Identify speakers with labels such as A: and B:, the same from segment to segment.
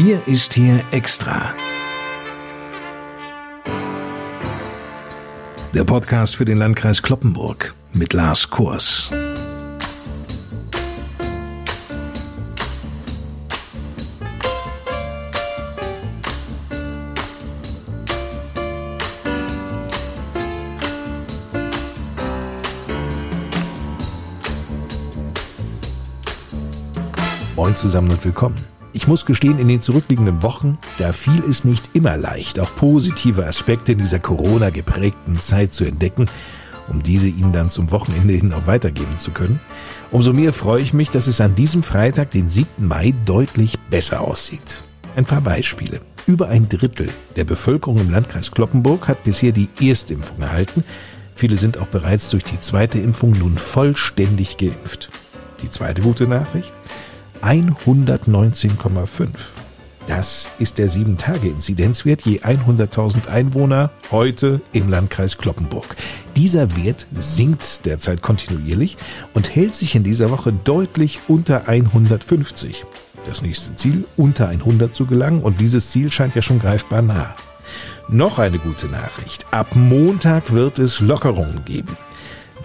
A: Wir ist hier extra. Der Podcast für den Landkreis Kloppenburg mit Lars Kurs. Moin zusammen und willkommen. Ich muss gestehen, in den zurückliegenden Wochen, da fiel es nicht immer leicht, auch positive Aspekte in dieser Corona geprägten Zeit zu entdecken, um diese Ihnen dann zum Wochenende hin auch weitergeben zu können. Umso mehr freue ich mich, dass es an diesem Freitag, den 7. Mai, deutlich besser aussieht. Ein paar Beispiele. Über ein Drittel der Bevölkerung im Landkreis Kloppenburg hat bisher die Erstimpfung erhalten. Viele sind auch bereits durch die zweite Impfung nun vollständig geimpft. Die zweite gute Nachricht? 119,5. Das ist der 7-Tage-Inzidenzwert je 100.000 Einwohner heute im Landkreis Kloppenburg. Dieser Wert sinkt derzeit kontinuierlich und hält sich in dieser Woche deutlich unter 150. Das nächste Ziel, unter 100 zu gelangen und dieses Ziel scheint ja schon greifbar nah. Noch eine gute Nachricht. Ab Montag wird es Lockerungen geben.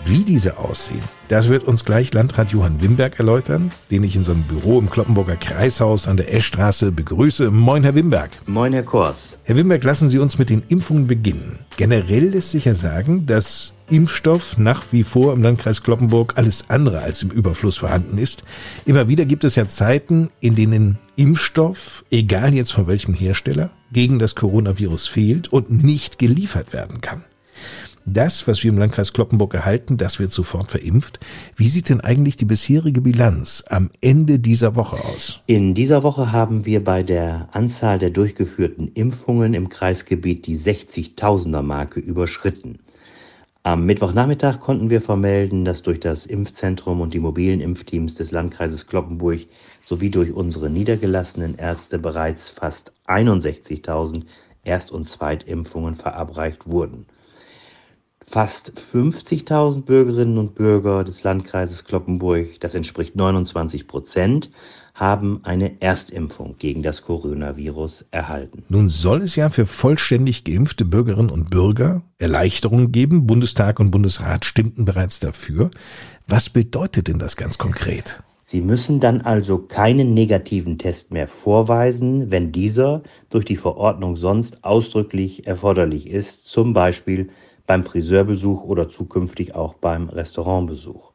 A: Wie diese aussehen, das wird uns gleich Landrat Johann Wimberg erläutern, den ich in seinem Büro im Kloppenburger Kreishaus an der Eschstraße begrüße. Moin, Herr Wimberg.
B: Moin, Herr Kors.
A: Herr Wimberg, lassen Sie uns mit den Impfungen beginnen. Generell lässt sich ja sagen, dass Impfstoff nach wie vor im Landkreis Kloppenburg alles andere als im Überfluss vorhanden ist. Immer wieder gibt es ja Zeiten, in denen Impfstoff, egal jetzt von welchem Hersteller, gegen das Coronavirus fehlt und nicht geliefert werden kann. Das, was wir im Landkreis Kloppenburg erhalten, das wird sofort verimpft. Wie sieht denn eigentlich die bisherige Bilanz am Ende dieser Woche aus?
B: In dieser Woche haben wir bei der Anzahl der durchgeführten Impfungen im Kreisgebiet die 60.000er Marke überschritten. Am Mittwochnachmittag konnten wir vermelden, dass durch das Impfzentrum und die mobilen Impfteams des Landkreises Kloppenburg sowie durch unsere niedergelassenen Ärzte bereits fast 61.000 Erst- und Zweitimpfungen verabreicht wurden. Fast 50.000 Bürgerinnen und Bürger des Landkreises Kloppenburg, das entspricht 29 Prozent, haben eine Erstimpfung gegen das Coronavirus erhalten.
A: Nun soll es ja für vollständig geimpfte Bürgerinnen und Bürger Erleichterungen geben. Bundestag und Bundesrat stimmten bereits dafür. Was bedeutet denn das ganz konkret?
B: Sie müssen dann also keinen negativen Test mehr vorweisen, wenn dieser durch die Verordnung sonst ausdrücklich erforderlich ist, zum Beispiel beim Friseurbesuch oder zukünftig auch beim Restaurantbesuch.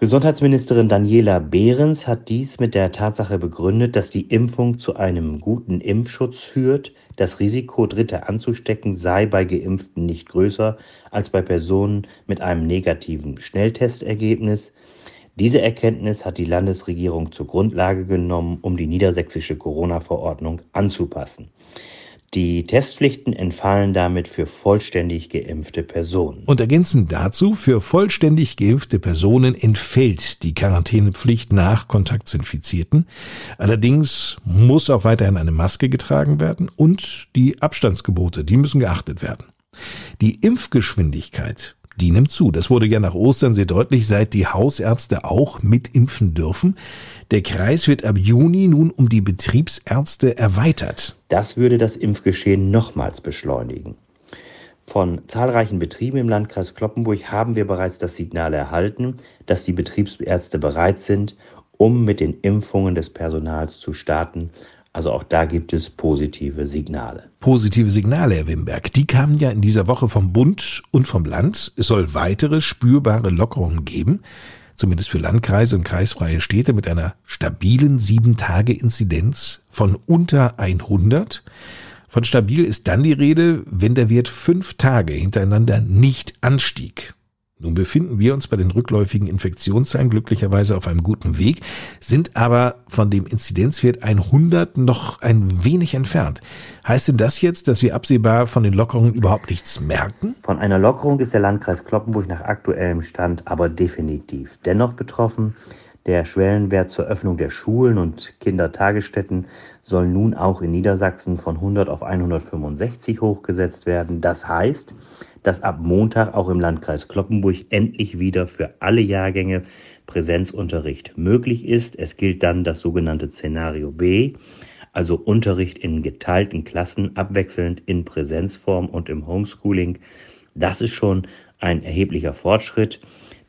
B: Gesundheitsministerin Daniela Behrens hat dies mit der Tatsache begründet, dass die Impfung zu einem guten Impfschutz führt. Das Risiko, Dritte anzustecken, sei bei Geimpften nicht größer als bei Personen mit einem negativen Schnelltestergebnis. Diese Erkenntnis hat die Landesregierung zur Grundlage genommen, um die niedersächsische Corona-Verordnung anzupassen. Die Testpflichten entfallen damit für vollständig geimpfte Personen.
A: Und ergänzend dazu, für vollständig geimpfte Personen entfällt die Quarantänepflicht nach Kontakt zu Infizierten. Allerdings muss auch weiterhin eine Maske getragen werden und die Abstandsgebote, die müssen geachtet werden. Die Impfgeschwindigkeit die nimmt zu. Das wurde ja nach Ostern sehr deutlich, seit die Hausärzte auch mitimpfen dürfen. Der Kreis wird ab Juni nun um die Betriebsärzte erweitert.
B: Das würde das Impfgeschehen nochmals beschleunigen. Von zahlreichen Betrieben im Landkreis Kloppenburg haben wir bereits das Signal erhalten, dass die Betriebsärzte bereit sind, um mit den Impfungen des Personals zu starten. Also auch da gibt es positive Signale.
A: Positive Signale, Herr Wimberg, die kamen ja in dieser Woche vom Bund und vom Land. Es soll weitere spürbare Lockerungen geben, zumindest für Landkreise und kreisfreie Städte mit einer stabilen 7-Tage-Inzidenz von unter 100. Von stabil ist dann die Rede, wenn der Wert fünf Tage hintereinander nicht anstieg. Nun befinden wir uns bei den rückläufigen Infektionszahlen glücklicherweise auf einem guten Weg, sind aber von dem Inzidenzwert 100 noch ein wenig entfernt. Heißt denn das jetzt, dass wir absehbar von den Lockerungen überhaupt nichts merken?
B: Von einer Lockerung ist der Landkreis Kloppenburg nach aktuellem Stand aber definitiv dennoch betroffen. Der Schwellenwert zur Öffnung der Schulen und Kindertagesstätten soll nun auch in Niedersachsen von 100 auf 165 hochgesetzt werden. Das heißt, dass ab Montag auch im Landkreis Kloppenburg endlich wieder für alle Jahrgänge Präsenzunterricht möglich ist. Es gilt dann das sogenannte Szenario B. also Unterricht in geteilten Klassen, abwechselnd in Präsenzform und im Homeschooling. Das ist schon ein erheblicher Fortschritt,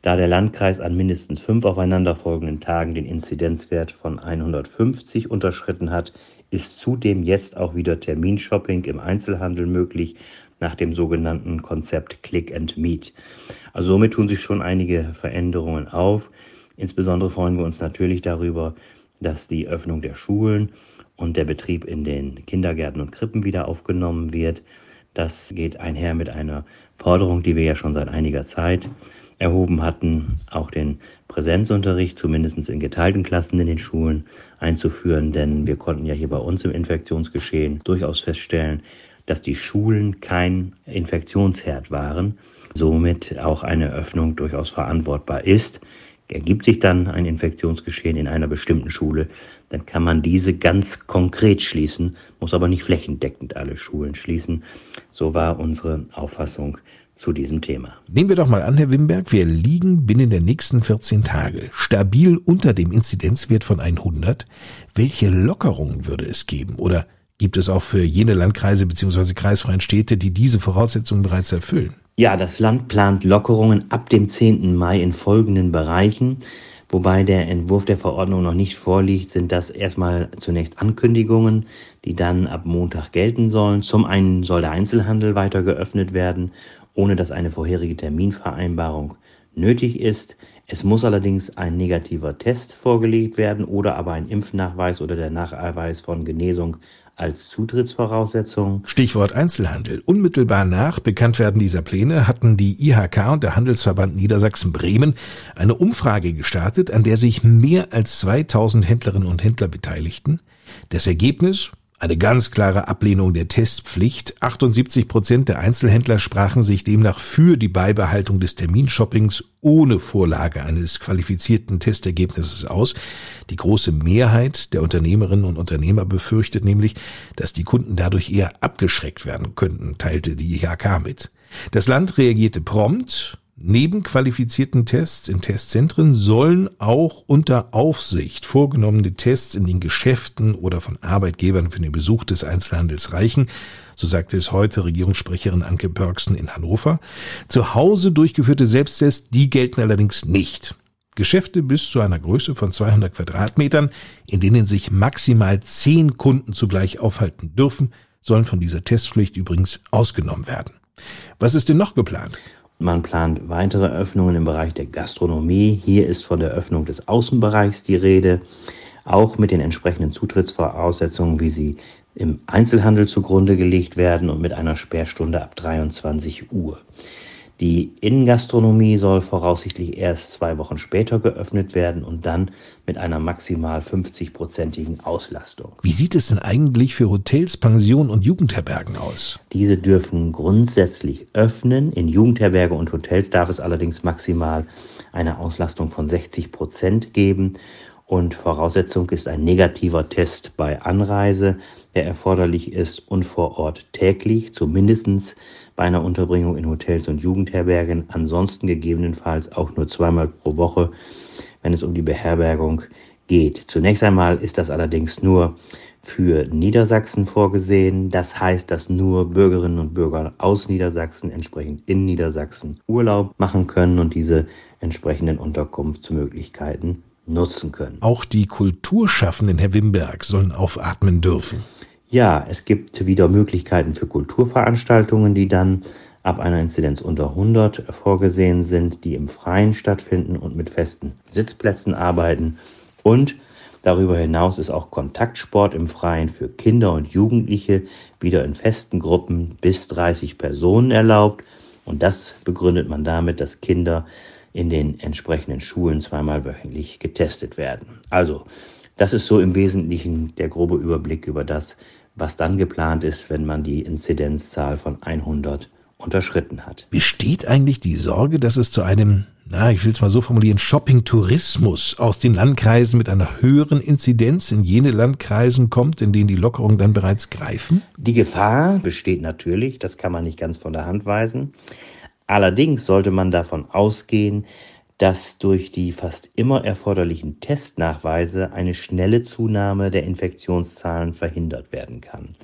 B: da der Landkreis an mindestens fünf aufeinanderfolgenden Tagen den Inzidenzwert von 150 unterschritten hat, ist zudem jetzt auch wieder Terminshopping im Einzelhandel möglich nach dem sogenannten Konzept Click and Meet. Also somit tun sich schon einige Veränderungen auf. Insbesondere freuen wir uns natürlich darüber, dass die Öffnung der Schulen und der Betrieb in den Kindergärten und Krippen wieder aufgenommen wird. Das geht einher mit einer Forderung, die wir ja schon seit einiger Zeit erhoben hatten, auch den Präsenzunterricht zumindest in geteilten Klassen in den Schulen einzuführen, denn wir konnten ja hier bei uns im Infektionsgeschehen durchaus feststellen, dass die Schulen kein Infektionsherd waren, somit auch eine Öffnung durchaus verantwortbar ist. Ergibt sich dann ein Infektionsgeschehen in einer bestimmten Schule, dann kann man diese ganz konkret schließen, muss aber nicht flächendeckend alle Schulen schließen. So war unsere Auffassung zu diesem Thema.
A: Nehmen wir doch mal an, Herr Wimberg, wir liegen binnen der nächsten 14 Tage stabil unter dem Inzidenzwert von 100. Welche Lockerungen würde es geben? Oder gibt es auch für jene Landkreise bzw. kreisfreien Städte, die diese Voraussetzungen bereits erfüllen?
B: Ja, das Land plant Lockerungen ab dem 10. Mai in folgenden Bereichen. Wobei der Entwurf der Verordnung noch nicht vorliegt, sind das erstmal zunächst Ankündigungen, die dann ab Montag gelten sollen. Zum einen soll der Einzelhandel weiter geöffnet werden, ohne dass eine vorherige Terminvereinbarung nötig ist. Es muss allerdings ein negativer Test vorgelegt werden oder aber ein Impfnachweis oder der Nachweis von Genesung als Zutrittsvoraussetzung.
A: Stichwort Einzelhandel. Unmittelbar nach Bekanntwerden dieser Pläne hatten die IHK und der Handelsverband Niedersachsen-Bremen eine Umfrage gestartet, an der sich mehr als 2000 Händlerinnen und Händler beteiligten. Das Ergebnis? Eine ganz klare Ablehnung der Testpflicht. 78 Prozent der Einzelhändler sprachen sich demnach für die Beibehaltung des Terminshoppings ohne Vorlage eines qualifizierten Testergebnisses aus. Die große Mehrheit der Unternehmerinnen und Unternehmer befürchtet nämlich, dass die Kunden dadurch eher abgeschreckt werden könnten, teilte die IHK mit. Das Land reagierte prompt Neben qualifizierten Tests in Testzentren sollen auch unter Aufsicht vorgenommene Tests in den Geschäften oder von Arbeitgebern für den Besuch des Einzelhandels reichen, so sagte es heute Regierungssprecherin Anke Börksen in Hannover. Zu Hause durchgeführte Selbsttests, die gelten allerdings nicht. Geschäfte bis zu einer Größe von 200 Quadratmetern, in denen sich maximal zehn Kunden zugleich aufhalten dürfen, sollen von dieser Testpflicht übrigens ausgenommen werden. Was ist denn noch geplant?
B: Man plant weitere Öffnungen im Bereich der Gastronomie. Hier ist von der Öffnung des Außenbereichs die Rede, auch mit den entsprechenden Zutrittsvoraussetzungen, wie sie im Einzelhandel zugrunde gelegt werden und mit einer Sperrstunde ab 23 Uhr. Die Innengastronomie soll voraussichtlich erst zwei Wochen später geöffnet werden und dann mit einer maximal 50-prozentigen Auslastung.
A: Wie sieht es denn eigentlich für Hotels, Pensionen und Jugendherbergen aus?
B: Diese dürfen grundsätzlich öffnen. In Jugendherberge und Hotels darf es allerdings maximal eine Auslastung von 60 Prozent geben. Und Voraussetzung ist ein negativer Test bei Anreise, der erforderlich ist und vor Ort täglich, zumindest bei einer Unterbringung in Hotels und Jugendherbergen, ansonsten gegebenenfalls auch nur zweimal pro Woche, wenn es um die Beherbergung geht. Zunächst einmal ist das allerdings nur für Niedersachsen vorgesehen. Das heißt, dass nur Bürgerinnen und Bürger aus Niedersachsen entsprechend in Niedersachsen Urlaub machen können und diese entsprechenden Unterkunftsmöglichkeiten nutzen können.
A: Auch die Kulturschaffenden, Herr Wimberg, sollen aufatmen dürfen.
B: Ja, es gibt wieder Möglichkeiten für Kulturveranstaltungen, die dann ab einer Inzidenz unter 100 vorgesehen sind, die im Freien stattfinden und mit festen Sitzplätzen arbeiten. Und darüber hinaus ist auch Kontaktsport im Freien für Kinder und Jugendliche wieder in festen Gruppen bis 30 Personen erlaubt. Und das begründet man damit, dass Kinder in den entsprechenden Schulen zweimal wöchentlich getestet werden. Also, das ist so im Wesentlichen der grobe Überblick über das, was dann geplant ist, wenn man die Inzidenzzahl von 100 unterschritten hat.
A: Besteht eigentlich die Sorge, dass es zu einem, na, ich will es mal so formulieren, Shopping-Tourismus aus den Landkreisen mit einer höheren Inzidenz in jene Landkreisen kommt, in denen die Lockerungen dann bereits greifen?
B: Die Gefahr besteht natürlich, das kann man nicht ganz von der Hand weisen. Allerdings sollte man davon ausgehen, dass durch die fast immer erforderlichen Testnachweise eine schnelle Zunahme der Infektionszahlen verhindert werden kann.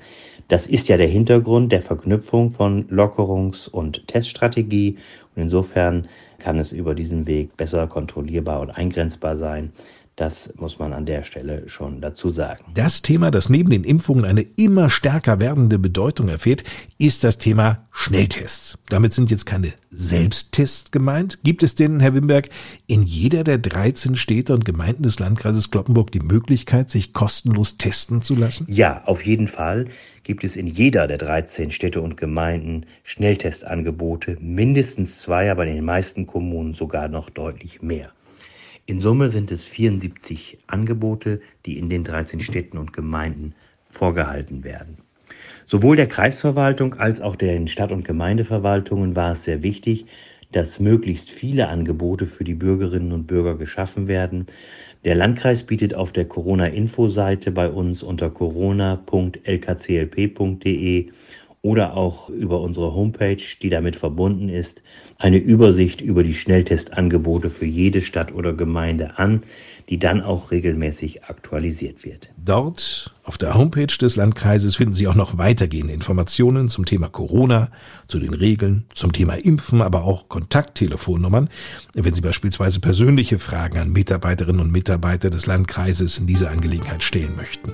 B: Das ist ja der Hintergrund der Verknüpfung von Lockerungs- und Teststrategie und insofern kann es über diesen Weg besser kontrollierbar und eingrenzbar sein. Das muss man an der Stelle schon dazu sagen.
A: Das Thema, das neben den Impfungen eine immer stärker werdende Bedeutung erfährt, ist das Thema Schnelltests. Damit sind jetzt keine Selbsttests gemeint. Gibt es denn, Herr Wimberg, in jeder der 13 Städte und Gemeinden des Landkreises Kloppenburg die Möglichkeit, sich kostenlos testen zu lassen?
B: Ja, auf jeden Fall gibt es in jeder der 13 Städte und Gemeinden Schnelltestangebote, mindestens zwei, aber in den meisten Kommunen sogar noch deutlich mehr. In Summe sind es 74 Angebote, die in den 13 Städten und Gemeinden vorgehalten werden. Sowohl der Kreisverwaltung als auch den Stadt- und Gemeindeverwaltungen war es sehr wichtig, dass möglichst viele Angebote für die Bürgerinnen und Bürger geschaffen werden. Der Landkreis bietet auf der Corona-Info-Seite bei uns unter corona.lkclp.de oder auch über unsere Homepage, die damit verbunden ist, eine Übersicht über die Schnelltestangebote für jede Stadt oder Gemeinde an, die dann auch regelmäßig aktualisiert wird.
A: Dort auf der Homepage des Landkreises finden Sie auch noch weitergehende Informationen zum Thema Corona, zu den Regeln, zum Thema Impfen, aber auch Kontakttelefonnummern, wenn Sie beispielsweise persönliche Fragen an Mitarbeiterinnen und Mitarbeiter des Landkreises in dieser Angelegenheit stellen möchten.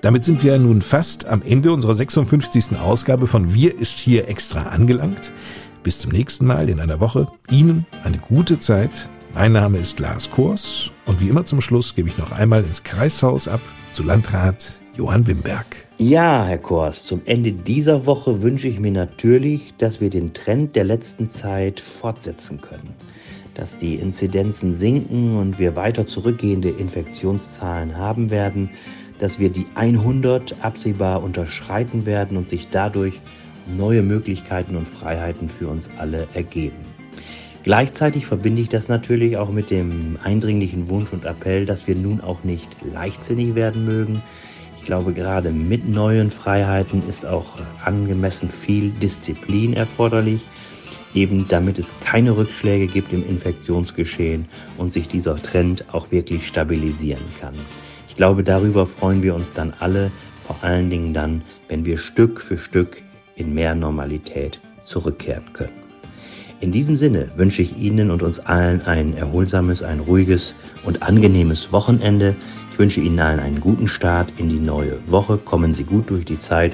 A: Damit sind wir nun fast am Ende unserer 56. Ausgabe von Wir ist hier extra angelangt. Bis zum nächsten Mal in einer Woche. Ihnen eine gute Zeit. Mein Name ist Lars Kors und wie immer zum Schluss gebe ich noch einmal ins Kreishaus ab zu Landrat Johann Wimberg.
B: Ja, Herr Kors, zum Ende dieser Woche wünsche ich mir natürlich, dass wir den Trend der letzten Zeit fortsetzen können. Dass die Inzidenzen sinken und wir weiter zurückgehende Infektionszahlen haben werden dass wir die 100 absehbar unterschreiten werden und sich dadurch neue Möglichkeiten und Freiheiten für uns alle ergeben. Gleichzeitig verbinde ich das natürlich auch mit dem eindringlichen Wunsch und Appell, dass wir nun auch nicht leichtsinnig werden mögen. Ich glaube, gerade mit neuen Freiheiten ist auch angemessen viel Disziplin erforderlich, eben damit es keine Rückschläge gibt im Infektionsgeschehen und sich dieser Trend auch wirklich stabilisieren kann glaube, darüber freuen wir uns dann alle, vor allen Dingen dann, wenn wir Stück für Stück in mehr Normalität zurückkehren können. In diesem Sinne wünsche ich Ihnen und uns allen ein erholsames, ein ruhiges und angenehmes Wochenende. Ich wünsche Ihnen allen einen guten Start in die neue Woche. Kommen Sie gut durch die Zeit,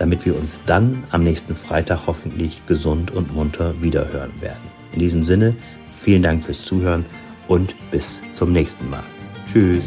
B: damit wir uns dann am nächsten Freitag hoffentlich gesund und munter wiederhören werden. In diesem Sinne, vielen Dank fürs Zuhören und bis zum nächsten Mal. Tschüss.